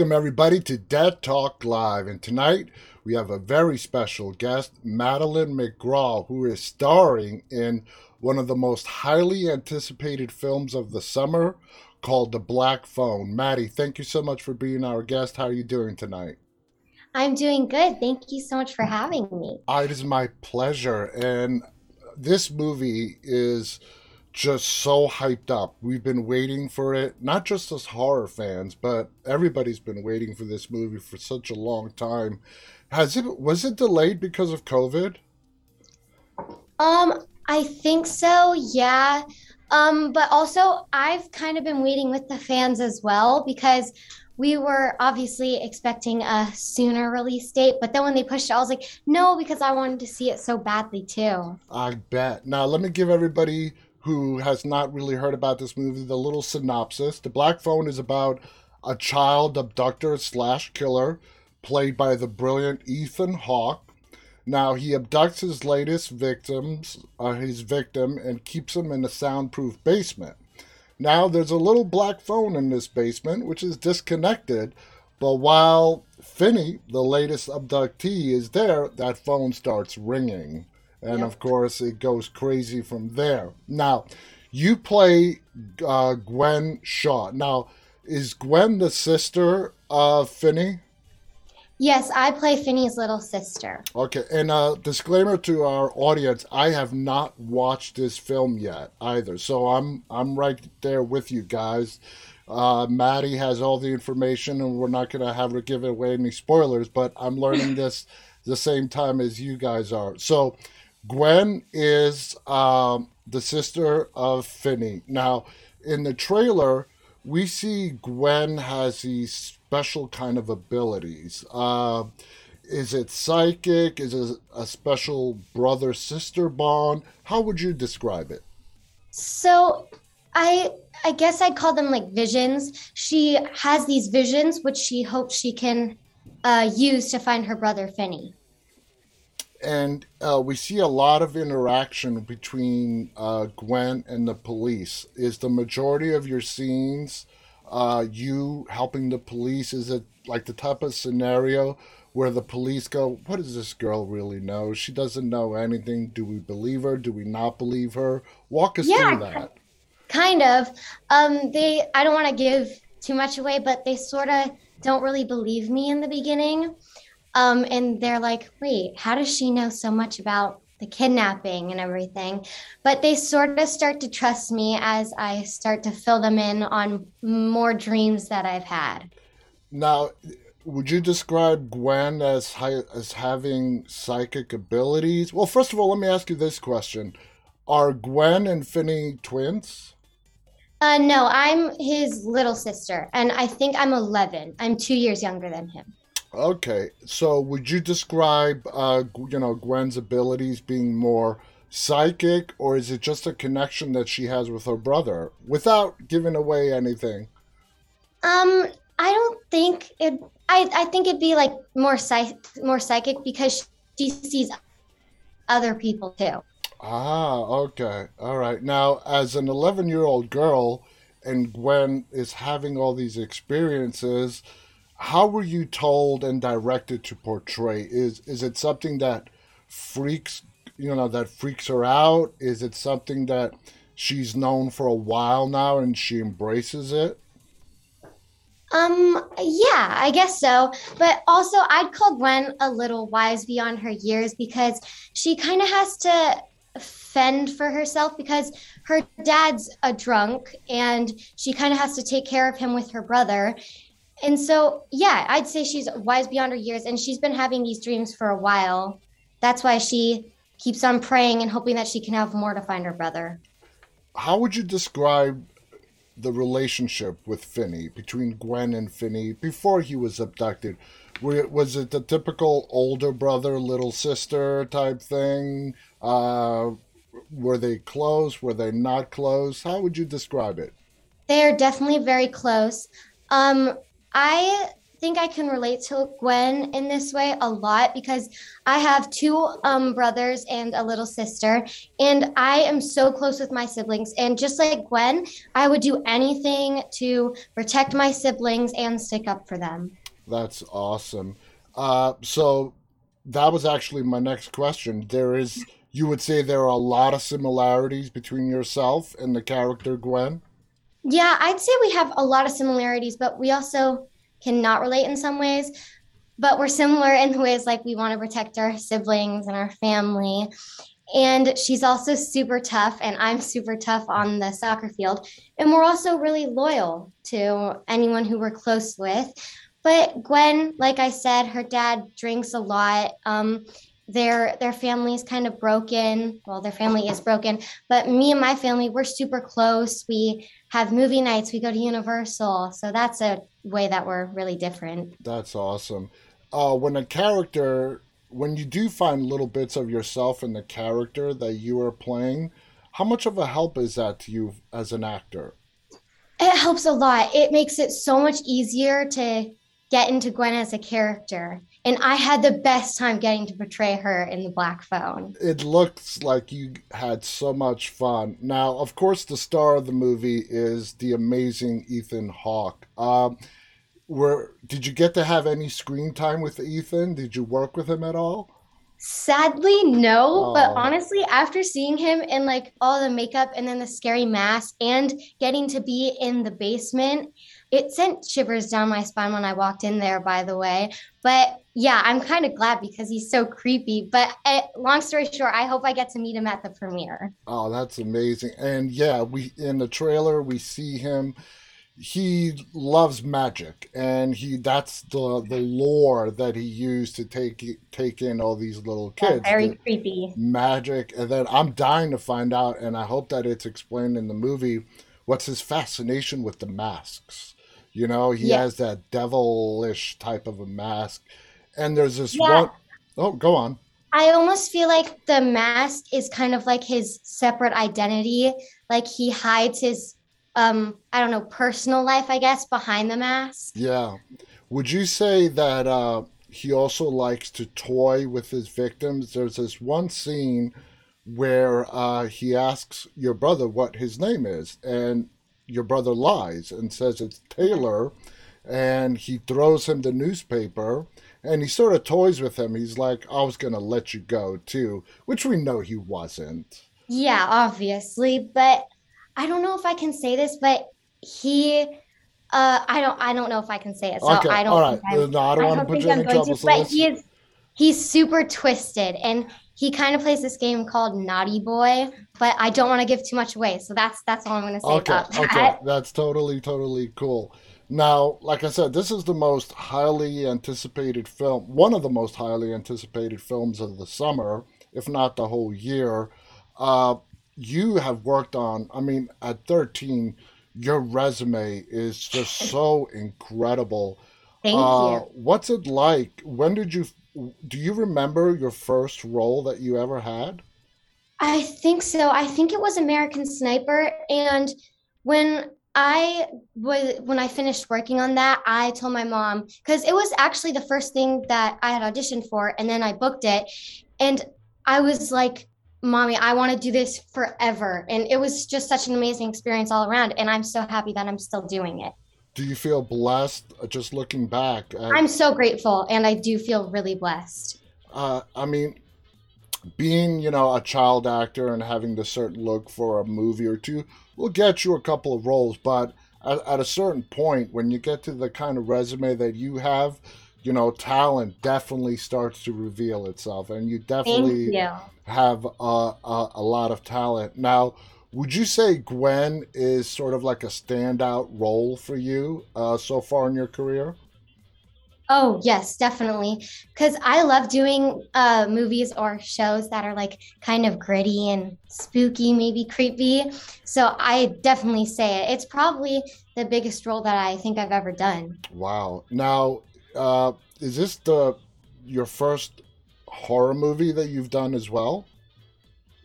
Welcome, everybody, to Dead Talk Live. And tonight we have a very special guest, Madeleine McGraw, who is starring in one of the most highly anticipated films of the summer called The Black Phone. Maddie, thank you so much for being our guest. How are you doing tonight? I'm doing good. Thank you so much for having me. Uh, it is my pleasure. And this movie is just so hyped up. We've been waiting for it, not just as horror fans, but everybody's been waiting for this movie for such a long time. Has it was it delayed because of COVID? Um, I think so. Yeah. Um, but also I've kind of been waiting with the fans as well because we were obviously expecting a sooner release date, but then when they pushed it, I was like, no, because I wanted to see it so badly too. I bet. Now let me give everybody who has not really heard about this movie the little synopsis. The Black Phone is about a child abductor slash killer played by the brilliant Ethan Hawke. Now he abducts his latest victims, uh, his victim, and keeps him in a soundproof basement. Now there's a little black phone in this basement which is disconnected, but while Finney, the latest abductee, is there, that phone starts ringing and yep. of course it goes crazy from there. Now, you play uh, Gwen Shaw. Now, is Gwen the sister of Finney? Yes, I play Finney's little sister. Okay, and uh, disclaimer to our audience: I have not watched this film yet either, so I'm I'm right there with you guys. Uh, Maddie has all the information, and we're not going to have her give away any spoilers. But I'm learning this the same time as you guys are. So, Gwen is um, the sister of Finney. Now, in the trailer, we see Gwen has these special kind of abilities. Uh, is it psychic? Is it a special brother sister bond? How would you describe it? So, I I guess I'd call them like visions. She has these visions, which she hopes she can uh, use to find her brother Finney and uh, we see a lot of interaction between uh, Gwen and the police. Is the majority of your scenes uh, you helping the police? Is it like the type of scenario where the police go, "What does this girl really know? She doesn't know anything. Do we believe her? Do we not believe her?" Walk us yeah, through that. Kind of. Um, they. I don't want to give too much away, but they sort of don't really believe me in the beginning. Um, and they're like, wait, how does she know so much about the kidnapping and everything? But they sort of start to trust me as I start to fill them in on more dreams that I've had. Now, would you describe Gwen as as having psychic abilities? Well, first of all, let me ask you this question: Are Gwen and Finney twins? Uh, no, I'm his little sister, and I think I'm 11. I'm two years younger than him. Okay, so would you describe, uh, you know, Gwen's abilities being more psychic, or is it just a connection that she has with her brother, without giving away anything? Um, I don't think it. I I think it'd be like more psych, more psychic because she sees other people too. Ah, okay, all right. Now, as an eleven-year-old girl, and Gwen is having all these experiences how were you told and directed to portray? Is is it something that freaks you know that freaks her out? Is it something that she's known for a while now and she embraces it? Um, yeah, I guess so. But also, I'd call Gwen a little wise beyond her years because she kind of has to fend for herself because her dad's a drunk and she kind of has to take care of him with her brother. And so, yeah, I'd say she's wise beyond her years, and she's been having these dreams for a while. That's why she keeps on praying and hoping that she can have more to find her brother. How would you describe the relationship with Finney between Gwen and Finney before he was abducted? Was it the typical older brother, little sister type thing? Uh, were they close? Were they not close? How would you describe it? They're definitely very close. Um, I think I can relate to Gwen in this way a lot because I have two um, brothers and a little sister, and I am so close with my siblings. And just like Gwen, I would do anything to protect my siblings and stick up for them. That's awesome. Uh, so that was actually my next question. There is, you would say, there are a lot of similarities between yourself and the character Gwen. Yeah, I'd say we have a lot of similarities, but we also cannot relate in some ways. But we're similar in the ways like we want to protect our siblings and our family. And she's also super tough, and I'm super tough on the soccer field. And we're also really loyal to anyone who we're close with. But Gwen, like I said, her dad drinks a lot. Um, their their family is kind of broken. Well, their family is broken, but me and my family, we're super close. We have movie nights. We go to Universal, so that's a way that we're really different. That's awesome. Uh, when a character, when you do find little bits of yourself in the character that you are playing, how much of a help is that to you as an actor? It helps a lot. It makes it so much easier to get into Gwen as a character. And I had the best time getting to portray her in the Black Phone. It looks like you had so much fun. Now, of course, the star of the movie is the amazing Ethan Hawke. Um, were did you get to have any screen time with Ethan? Did you work with him at all? Sadly, no. But honestly, after seeing him in like all the makeup and then the scary mask and getting to be in the basement, it sent shivers down my spine when I walked in there, by the way. But yeah, I'm kind of glad because he's so creepy. But uh, long story short, I hope I get to meet him at the premiere. Oh, that's amazing. And yeah, we in the trailer we see him he loves magic and he that's the the lore that he used to take take in all these little kids yeah, very creepy magic and then i'm dying to find out and i hope that it's explained in the movie what's his fascination with the masks you know, he yeah. has that devilish type of a mask. And there's this yeah. one oh go on. I almost feel like the mask is kind of like his separate identity. Like he hides his um I don't know, personal life, I guess, behind the mask. Yeah. Would you say that uh he also likes to toy with his victims? There's this one scene where uh, he asks your brother what his name is, and your brother lies and says it's Taylor, and he throws him the newspaper, and he sort of toys with him. He's like, I was going to let you go too, which we know he wasn't. Yeah, obviously, but I don't know if I can say this, but he uh, I don't. I don't know if I can say it. So okay. I don't. All right. no, I don't, want to put you in trouble. To, but he is. He's super twisted, and he kind of plays this game called Naughty Boy, but I don't want to give too much away. So that's that's all I'm going to say okay, about that. Okay, that's totally totally cool. Now, like I said, this is the most highly anticipated film, one of the most highly anticipated films of the summer, if not the whole year. Uh, you have worked on, I mean, at 13, your resume is just so incredible. Thank uh, you. What's it like? When did you do you remember your first role that you ever had? I think so. I think it was American Sniper. And when I was when I finished working on that, I told my mom because it was actually the first thing that I had auditioned for, and then I booked it, and I was like, "Mommy, I want to do this forever," and it was just such an amazing experience all around, and I'm so happy that I'm still doing it do you feel blessed uh, just looking back? At, I'm so grateful, and I do feel really blessed. Uh, I mean, being you know a child actor and having the certain look for a movie or two will get you a couple of roles, but at, at a certain point, when you get to the kind of resume that you have, you know, talent definitely starts to reveal itself, and you definitely you. have a, a, a lot of talent now would you say Gwen is sort of like a standout role for you uh, so far in your career? Oh, yes, definitely. Because I love doing uh, movies or shows that are like kind of gritty and spooky, maybe creepy. So I definitely say it. It's probably the biggest role that I think I've ever done. Wow. Now, uh, is this the your first horror movie that you've done as well?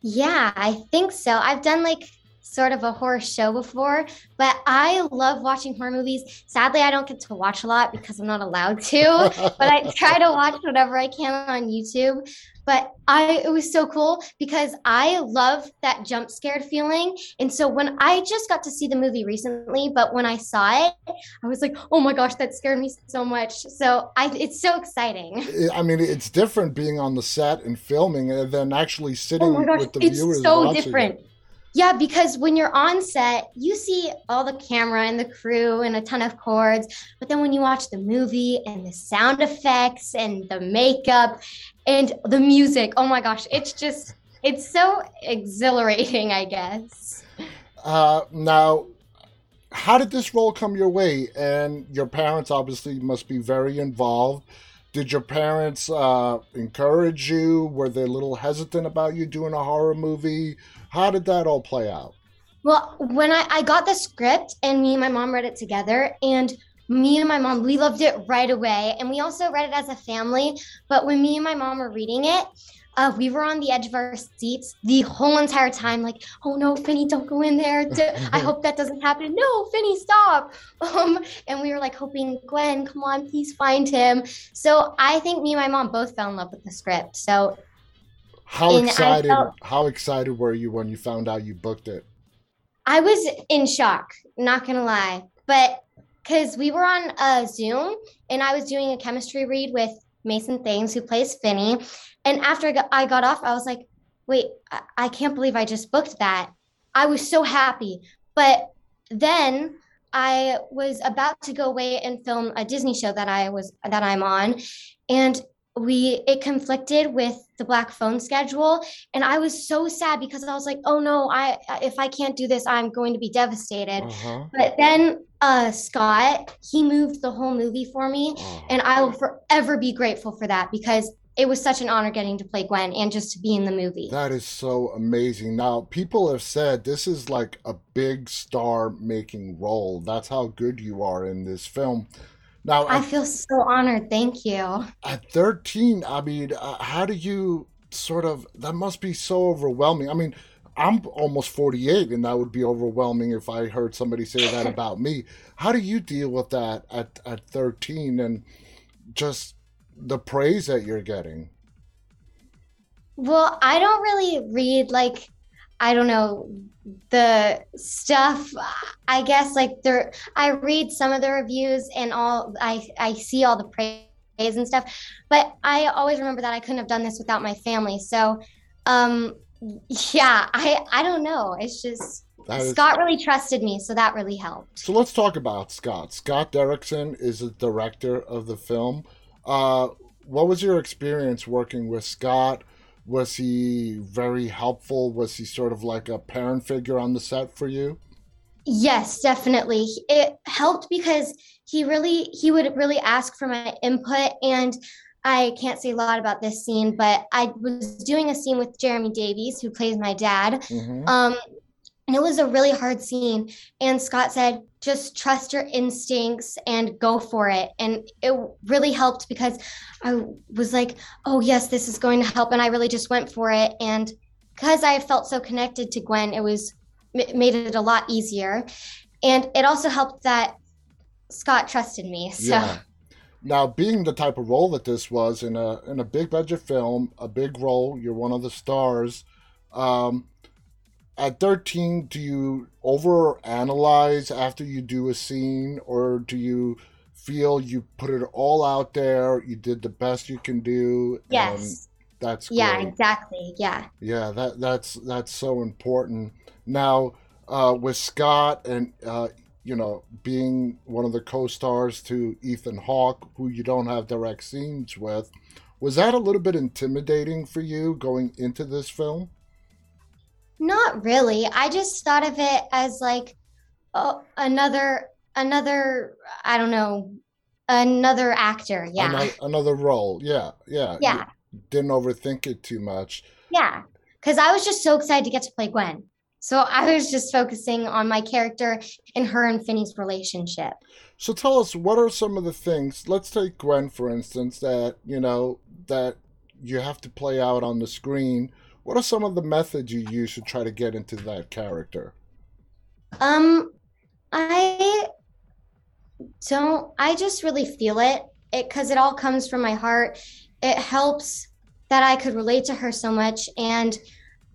Yeah, I think so. I've done like sort of a horror show before, but I love watching horror movies. Sadly, I don't get to watch a lot because I'm not allowed to, but I try to watch whatever I can on YouTube. But I it was so cool because I love that jump scared feeling. And so when I just got to see the movie recently, but when I saw it, I was like, "Oh my gosh, that scared me so much." So I it's so exciting. I mean, it's different being on the set and filming and then actually sitting oh my gosh, with the it's viewers. so different. It. Yeah, because when you're on set, you see all the camera and the crew and a ton of cords. But then when you watch the movie and the sound effects and the makeup and the music, oh my gosh, it's just, it's so exhilarating, I guess. Uh, now, how did this role come your way? And your parents obviously must be very involved. Did your parents uh, encourage you? Were they a little hesitant about you doing a horror movie? How did that all play out? Well, when I, I got the script and me and my mom read it together, and me and my mom, we loved it right away. And we also read it as a family. But when me and my mom were reading it, uh, we were on the edge of our seats the whole entire time, like, oh no, Finney, don't go in there. I hope that doesn't happen. No, Finney, stop. Um, and we were like hoping, Gwen, come on, please find him. So I think me and my mom both fell in love with the script. So how And excited felt- how excited were you when you found out you booked it? I was in shock, not gonna lie. But because we were on a Zoom and I was doing a chemistry read with Mason Thames, who plays Finney. And after I got, I got off, I was like, wait, I, I can't believe I just booked that. I was so happy. But then I was about to go away and film a Disney show that I was that I'm on. And we it conflicted with the black phone schedule and i was so sad because i was like oh no i if i can't do this i'm going to be devastated Uh-huh. but then uh scott he moved the whole movie for me Oh. and i will forever be grateful for that because it was such an honor getting to play gwen and just to be in the movie That is so amazing. Now, people have said this is like a big star making role. That's how good you are in this film. Now, i at, feel so honored thank you at 13, I mean, uh, how do you sort of, that must be so overwhelming. I mean, I'm almost 48, and that would be overwhelming if I heard somebody say that about me. How do you deal with that at, at 13 and just the praise that you're getting? Well, I don't really read like I don't know the stuff. I guess like there I read some of the reviews and all I I see all the praise and stuff, but I always remember that I couldn't have done this without my family. So um yeah, I I don't know. It's just is- Scott really trusted me, so that really helped. So let's talk about Scott. Scott Derrickson is the director of the film. Uh, what was your experience working with Scott? Was he very helpful? Was he sort of like a parent figure on the set for you? Yes, definitely. It helped because he really he would really ask for my input and I can't say a lot about this scene, but I was doing a scene with Jeremy Davies who plays my dad. hmm Um and it was a really hard scene and Scott said just trust your instincts and go for it and it really helped because I was like, "Oh, yes, this is going to help." And I really just went for it and because I felt so connected to Gwen, it was it made it a lot easier. And it also helped that Scott trusted me. So Yeah. Now, being the type of role that this was in a in a big budget film, a big role, you're one of the stars. Um, at 13, do you overanalyze after you do a scene, or do you feel you put it all out there, you did the best you can do, and yes. that's Yeah, great. exactly. Yeah. Yeah, that that's that's so important. Now, uh, with Scott and uh, you know being one of the co-stars to Ethan Hawke, who you don't have direct scenes with, was that a little bit intimidating for you going into this film? Not really. I just thought of it as like oh, another another I don't know, another actor. Yeah. Ano- another role. Yeah, yeah. Yeah. You didn't overthink it too much. Yeah. Cuz I was just so excited to get to play Gwen. So I was just focusing on my character and her and Finney's relationship. So tell us, what are some of the things? Let's take Gwen for instance. That you know that you have to play out on the screen. What are some of the methods you use to try to get into that character? Um, I don't, I just really feel it. It because it all comes from my heart. It helps that I could relate to her so much. And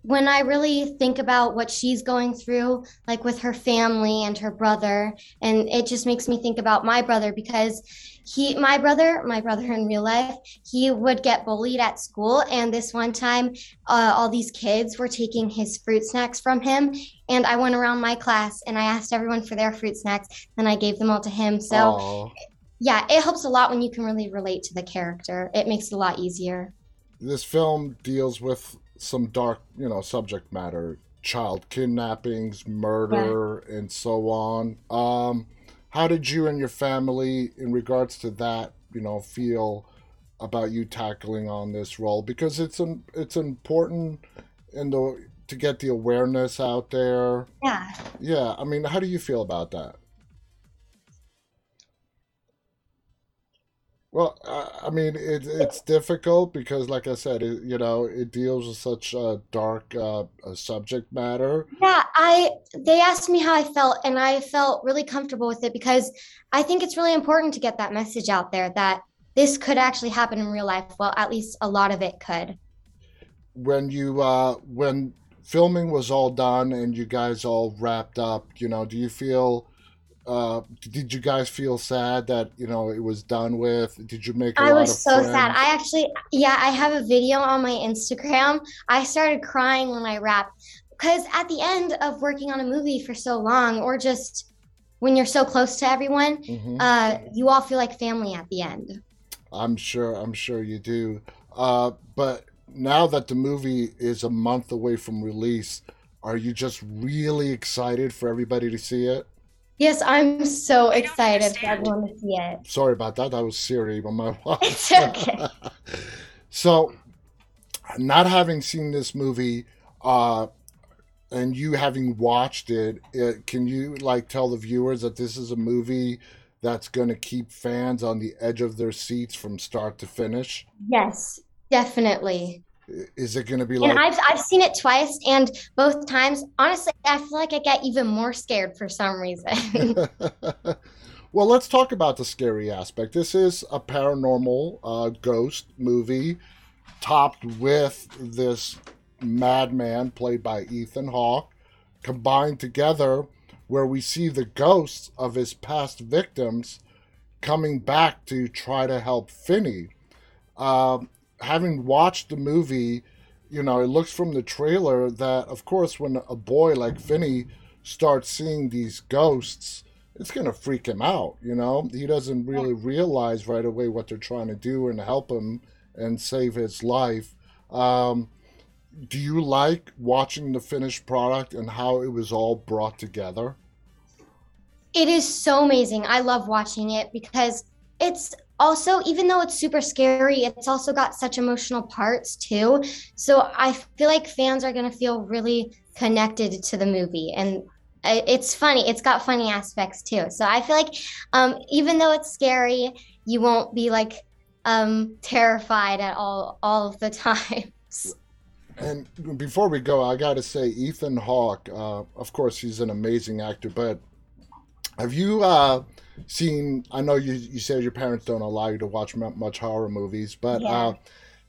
when I really think about what she's going through, like with her family and her brother, and it just makes me think about my brother because he, my brother, my brother in real life, he would get bullied at school. And this one time, uh, all these kids were taking his fruit snacks from him. And I went around my class and I asked everyone for their fruit snacks and I gave them all to him. So, Aww. yeah, it helps a lot when you can really relate to the character. It makes it a lot easier. This film deals with some dark, you know, subject matter, child kidnappings, murder, yeah. and so on. Um, how did you and your family, in regards to that, you know, feel about you tackling on this role? Because it's an it's important in the to get the awareness out there. Yeah. Yeah. I mean, how do you feel about that? Well, I mean, it, it's difficult because, like I said, it, you know, it deals with such a dark uh, a subject matter. Yeah, I they asked me how I felt, and I felt really comfortable with it because I think it's really important to get that message out there that this could actually happen in real life. Well, at least a lot of it could. When you uh, when filming was all done and you guys all wrapped up, you know, do you feel uh, did you guys feel sad that you know it was done with? Did you make? I was so friends? sad. I actually, yeah, I have a video on my Instagram. I started crying when I wrapped because at the end of working on a movie for so long, or just when you're so close to everyone, mm-hmm. uh, you all feel like family at the end. I'm sure. I'm sure you do. Uh, but now that the movie is a month away from release, are you just really excited for everybody to see it? Yes, I'm so excited for everyone to see it. Sorry about that. That was Siri on my watch. It's okay. so, not having seen this movie, uh, and you having watched it, it, uh, can you like tell the viewers that this is a movie that's going to keep fans on the edge of their seats from start to finish? Yes, definitely. Is it going to be like? And I've I've seen it twice, and both times, honestly, I feel like I get even more scared for some reason. well, let's talk about the scary aspect. This is a paranormal uh, ghost movie, topped with this madman played by Ethan Hawke, combined together, where we see the ghosts of his past victims coming back to try to help Finney. Um, having watched the movie, you know, it looks from the trailer that, of course, when a boy like Finney starts seeing these ghosts, it's going to freak him out, you know? He doesn't really realize right away what they're trying to do and help him and save his life. Um, do you like watching the finished product and how it was all brought together? It is so amazing. I love watching it because it's also even though it's super scary it's also got such emotional parts too. So i feel like fans are going to feel really connected to the movie. And it's funny it's got funny aspects too. So i feel like um, even though it's scary you won't be like um, terrified at all all of the times. And before we go i gotta say ethan hawke uh, of course he's an amazing actor but have you uh, seen? I know you you said your parents don't allow you to watch much horror movies, but yeah. uh,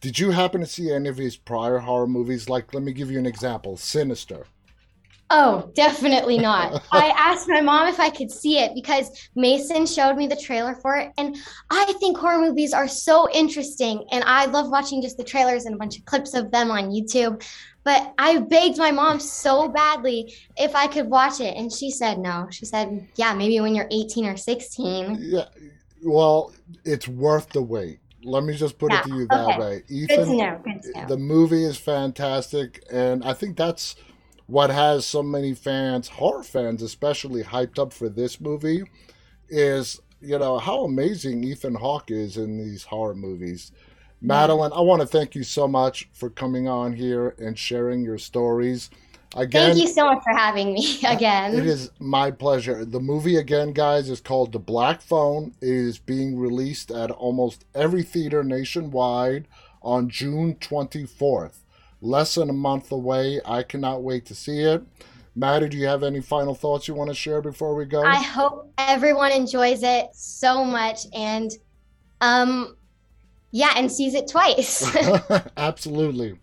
did you happen to see any of his prior horror movies? Like, let me give you an example: Sinister. Oh, definitely not. I asked my mom if I could see it because Mason showed me the trailer for it. And I think horror movies are so interesting. And I love watching just the trailers and a bunch of clips of them on YouTube. But I begged my mom so badly if I could watch it. And she said no. She said, yeah, maybe when you're 18 or 16. Yeah. Well, it's worth the wait. Let me just put yeah. it to you that okay. way. Ethan, Good to know. Good to know. the movie is fantastic. And I think that's what has so many fans, horror fans especially, hyped up for this movie is, you know, how amazing Ethan Hawke is in these horror movies. Madeleine, I want to thank you so much for coming on here and sharing your stories. Again, thank you so much for having me again. It is my pleasure. The movie, again, guys, is called The Black Phone. It is being released at almost every theater nationwide on June 24th less than a month away. I cannot wait to see it. Maddie, do you have any final thoughts you want to share before we go? I hope everyone enjoys it so much and um yeah, and sees it twice. Absolutely.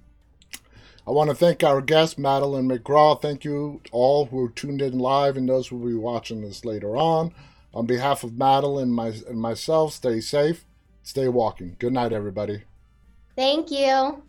I want to thank our guest, Madeleine McGraw. Thank you all who tuned in live and those who will be watching this later on. On behalf of Madeleine my, and myself, stay safe, stay walking. Good night, everybody. Thank you.